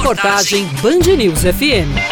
Reportagem Band News FM.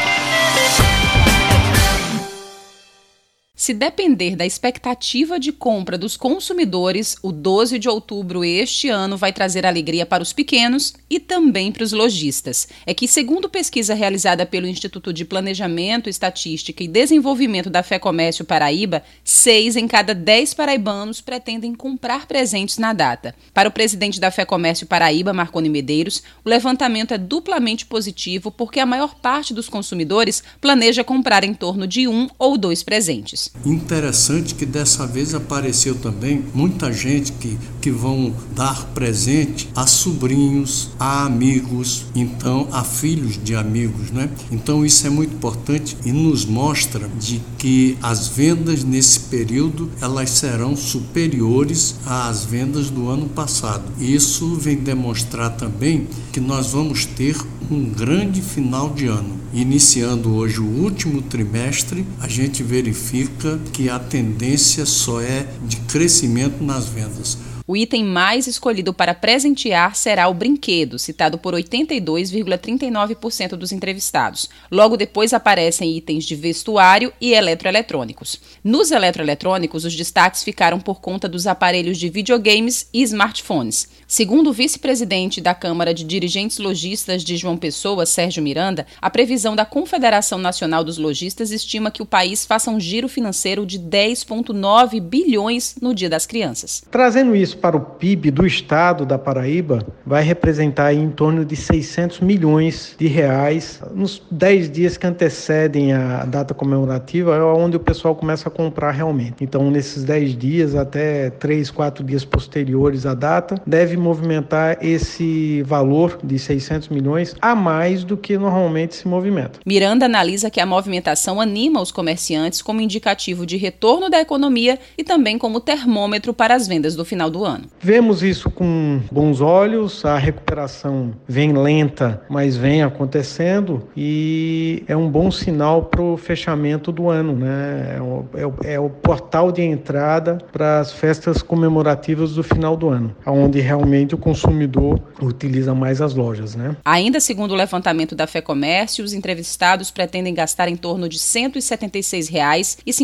Se depender da expectativa de compra dos consumidores, o 12 de outubro este ano vai trazer alegria para os pequenos e também para os lojistas. É que, segundo pesquisa realizada pelo Instituto de Planejamento, Estatística e Desenvolvimento da Fé Comércio Paraíba, seis em cada dez paraibanos pretendem comprar presentes na data. Para o presidente da Fé Comércio Paraíba, Marconi Medeiros, o levantamento é duplamente positivo porque a maior parte dos consumidores planeja comprar em torno de um ou dois presentes. Interessante que dessa vez apareceu também muita gente que, que vão dar presente a sobrinhos, a amigos, então a filhos de amigos, né? Então isso é muito importante e nos mostra de que as vendas nesse período elas serão superiores às vendas do ano passado. Isso vem demonstrar também que nós vamos ter um grande final de ano. Iniciando hoje o último trimestre, a gente verifica que a tendência só é de crescimento nas vendas. O item mais escolhido para presentear será o brinquedo, citado por 82,39% dos entrevistados. Logo depois aparecem itens de vestuário e eletroeletrônicos. Nos eletroeletrônicos, os destaques ficaram por conta dos aparelhos de videogames e smartphones. Segundo o vice-presidente da Câmara de Dirigentes Logistas de João Pessoa, Sérgio Miranda, a previsão da Confederação Nacional dos Lojistas estima que o país faça um giro financeiro de 10,9 bilhões no Dia das Crianças. Trazendo isso para o PIB do estado da Paraíba vai representar em torno de 600 milhões de reais nos 10 dias que antecedem a data comemorativa, é onde o pessoal começa a comprar realmente. Então, nesses 10 dias até 3, 4 dias posteriores à data, deve movimentar esse valor de 600 milhões a mais do que normalmente se movimenta. Miranda analisa que a movimentação anima os comerciantes como indicativo de retorno da economia e também como termômetro para as vendas do final do ano. Vemos isso com bons olhos, a recuperação vem lenta, mas vem acontecendo e é um bom sinal para o fechamento do ano, né? É o, é, o, é o, portal de entrada para as festas comemorativas do final do ano, onde realmente o consumidor utiliza mais as lojas, né? Ainda segundo o levantamento da Fé Comércio, os entrevistados pretendem gastar em torno de R$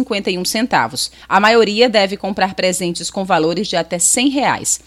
176,51. A maioria deve comprar presentes com valores de até 100 reais.